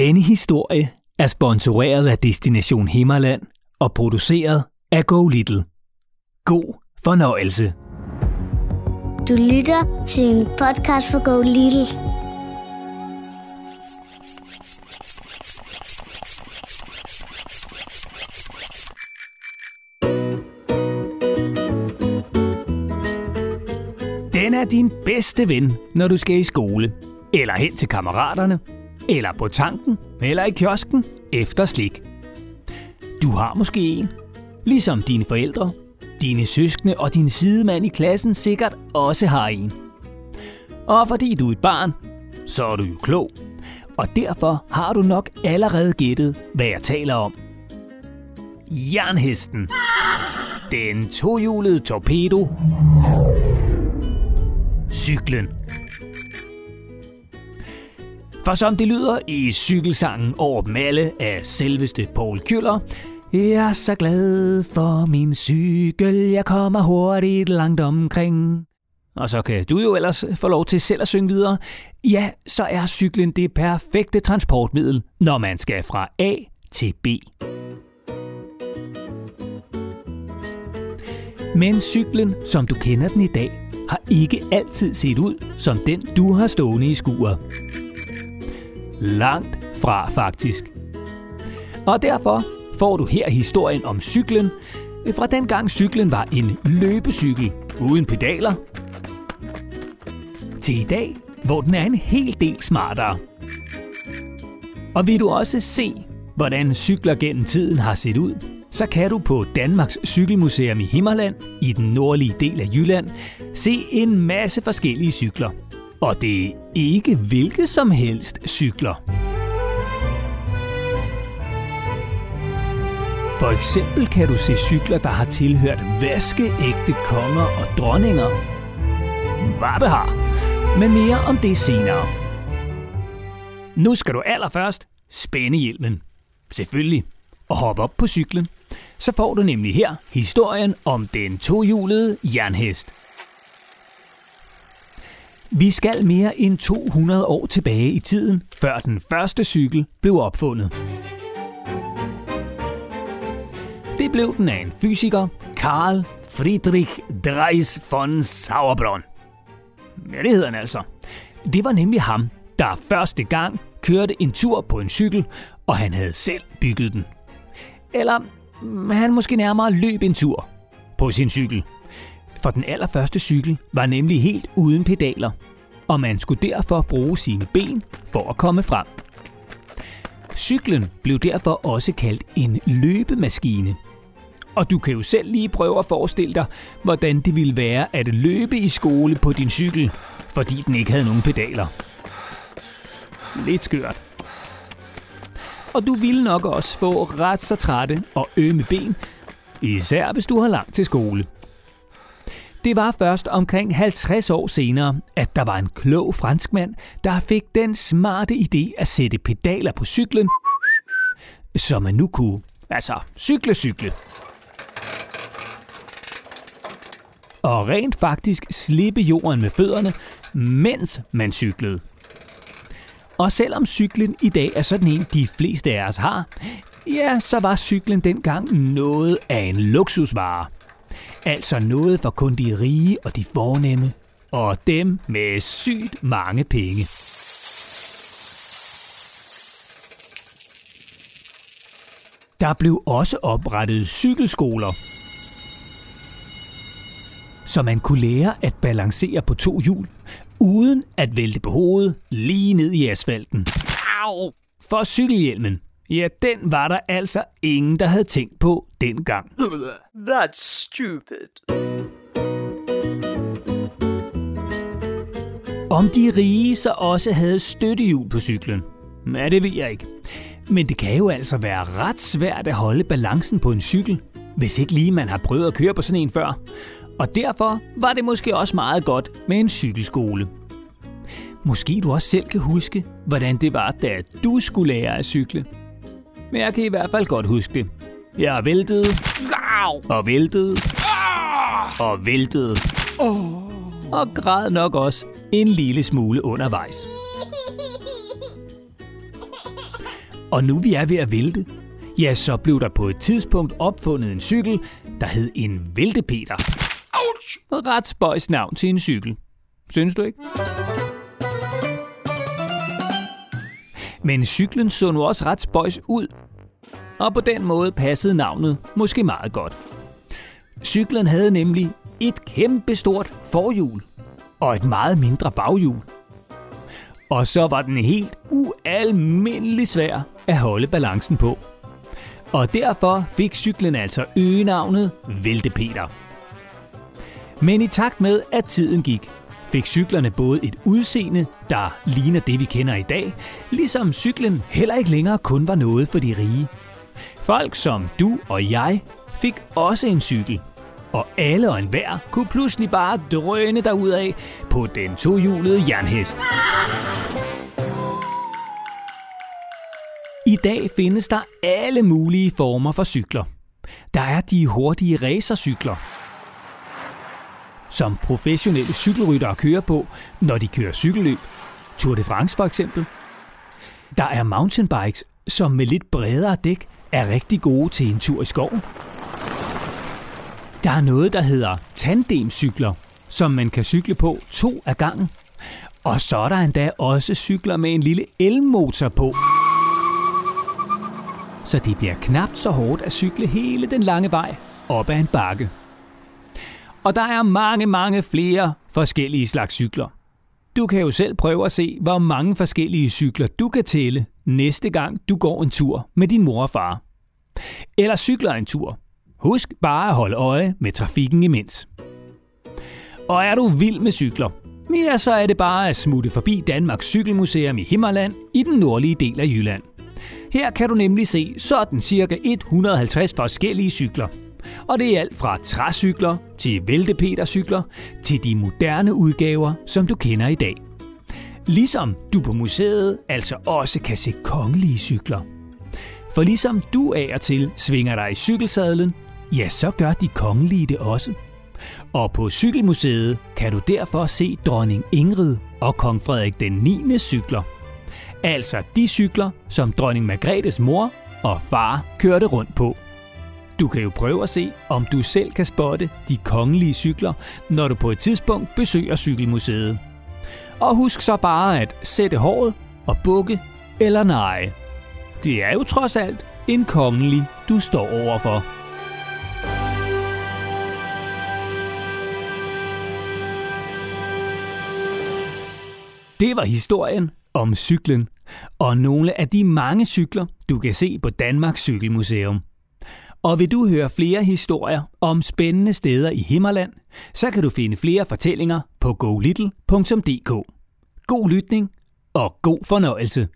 Denne historie er sponsoreret af Destination Himmerland og produceret af Go Little. God fornøjelse. Du lytter til en podcast for Go Little. Den er din bedste ven, når du skal i skole, eller hen til kammeraterne, eller på tanken, eller i kiosken efter slik. Du har måske en, ligesom dine forældre, dine søskende og din sidemand i klassen sikkert også har en. Og fordi du er et barn, så er du jo klog. Og derfor har du nok allerede gættet, hvad jeg taler om. Jernhesten. Den tohjulede torpedo. Cyklen. For som det lyder i cykelsangen over dem alle af selveste Paul Kjøller, jeg er så glad for min cykel, jeg kommer hurtigt langt omkring. Og så kan du jo ellers få lov til selv at synge videre. Ja, så er cyklen det perfekte transportmiddel, når man skal fra A til B. Men cyklen, som du kender den i dag, har ikke altid set ud som den, du har stående i skuret. Langt fra faktisk. Og derfor får du her historien om cyklen, øh, fra dengang cyklen var en løbecykel uden pedaler, til i dag, hvor den er en hel del smartere. Og vil du også se, hvordan cykler gennem tiden har set ud, så kan du på Danmarks Cykelmuseum i Himmerland, i den nordlige del af Jylland, se en masse forskellige cykler. Og det er ikke hvilke som helst cykler. For eksempel kan du se cykler, der har tilhørt vaskeægte konger og dronninger. Hvad har? Men mere om det senere. Nu skal du allerførst spænde hjelmen. Selvfølgelig. Og hoppe op på cyklen. Så får du nemlig her historien om den tohjulede jernhest. Vi skal mere end 200 år tilbage i tiden, før den første cykel blev opfundet. Det blev den af en fysiker, Karl Friedrich Dreis von Sauerbronn. Ja, det hedder han altså. Det var nemlig ham, der første gang kørte en tur på en cykel, og han havde selv bygget den. Eller han måske nærmere løb en tur på sin cykel. For den allerførste cykel var nemlig helt uden pedaler, og man skulle derfor bruge sine ben for at komme frem. Cyklen blev derfor også kaldt en løbemaskine. Og du kan jo selv lige prøve at forestille dig, hvordan det ville være at løbe i skole på din cykel, fordi den ikke havde nogen pedaler. Lidt skørt. Og du ville nok også få ret så trætte og ømme ben, især hvis du har langt til skole. Det var først omkring 50 år senere, at der var en klog franskmand, der fik den smarte idé at sætte pedaler på cyklen, så man nu kunne, altså cykle-cykle. Og rent faktisk slippe jorden med fødderne, mens man cyklede. Og selvom cyklen i dag er sådan en, de fleste af os har, ja, så var cyklen dengang noget af en luksusvare. Altså noget for kun de rige og de fornemme, og dem med sygt mange penge. Der blev også oprettet cykelskoler, så man kunne lære at balancere på to hjul, uden at vælte på hovedet lige ned i asfalten. Au! For cykelhjelmen, ja, den var der altså ingen, der havde tænkt på dengang. That's stupid. Om de rige så også havde støttehjul på cyklen? Ja, det ved jeg ikke. Men det kan jo altså være ret svært at holde balancen på en cykel, hvis ikke lige man har prøvet at køre på sådan en før. Og derfor var det måske også meget godt med en cykelskole. Måske du også selv kan huske, hvordan det var, da du skulle lære at cykle. Men jeg kan i hvert fald godt huske det. Jeg væltede og væltede Ah! og væltede. Og græd nok også en lille smule undervejs. Og nu vi er ved at vælte, ja, så blev der på et tidspunkt opfundet en cykel, der hed en Væltepeter. Ouch! Ret spøjs navn til en cykel. Synes du ikke? Men cyklen så nu også ret spøjs ud. Og på den måde passede navnet måske meget godt. Cyklen havde nemlig et kæmpestort forhjul og et meget mindre baghjul. Og så var den helt ualmindelig svær at holde balancen på. Og derfor fik cyklen altså øgenavnet Væltepeter. Men i takt med, at tiden gik, fik cyklerne både et udseende, der ligner det, vi kender i dag, ligesom cyklen heller ikke længere kun var noget for de rige. Folk som du og jeg fik også en cykel, og alle og enhver kunne pludselig bare drøne derudad på den tohjulede jernhest. I dag findes der alle mulige former for cykler. Der er de hurtige racercykler, som professionelle cykelryttere kører på, når de kører cykelløb. Tour de France for eksempel. Der er mountainbikes, som med lidt bredere dæk er rigtig gode til en tur i skoven. Der er noget, der hedder tandemcykler, som man kan cykle på to af gangen. Og så er der endda også cykler med en lille elmotor på. Så det bliver knapt så hårdt at cykle hele den lange vej op ad en bakke. Og der er mange, mange flere forskellige slags cykler. Du kan jo selv prøve at se, hvor mange forskellige cykler du kan tælle næste gang du går en tur med din mor og far. Eller cykler en tur. Husk bare at holde øje med trafikken imens. Og er du vild med cykler, ja, så er det bare at smutte forbi Danmarks Cykelmuseum i Himmerland i den nordlige del af Jylland. Her kan du nemlig se sådan cirka 150 forskellige cykler. Og det er alt fra træcykler til væltepetercykler til de moderne udgaver, som du kender i dag. Ligesom du på museet altså også kan se kongelige cykler. For ligesom du af og til svinger dig i cykelsadlen, ja, så gør de kongelige det også. Og på Cykelmuseet kan du derfor se dronning Ingrid og kong Frederik den 9. cykler. Altså de cykler, som dronning Margrethes mor og far kørte rundt på. Du kan jo prøve at se, om du selv kan spotte de kongelige cykler, når du på et tidspunkt besøger Cykelmuseet. Og husk så bare at sætte håret og bukke eller nej. Det er jo trods alt en kongelig, du står overfor. Det var historien om cyklen og nogle af de mange cykler, du kan se på Danmarks Cykelmuseum. Og vil du høre flere historier om spændende steder i Himmerland, så kan du finde flere fortællinger på golittle.dk. God lytning og god fornøjelse.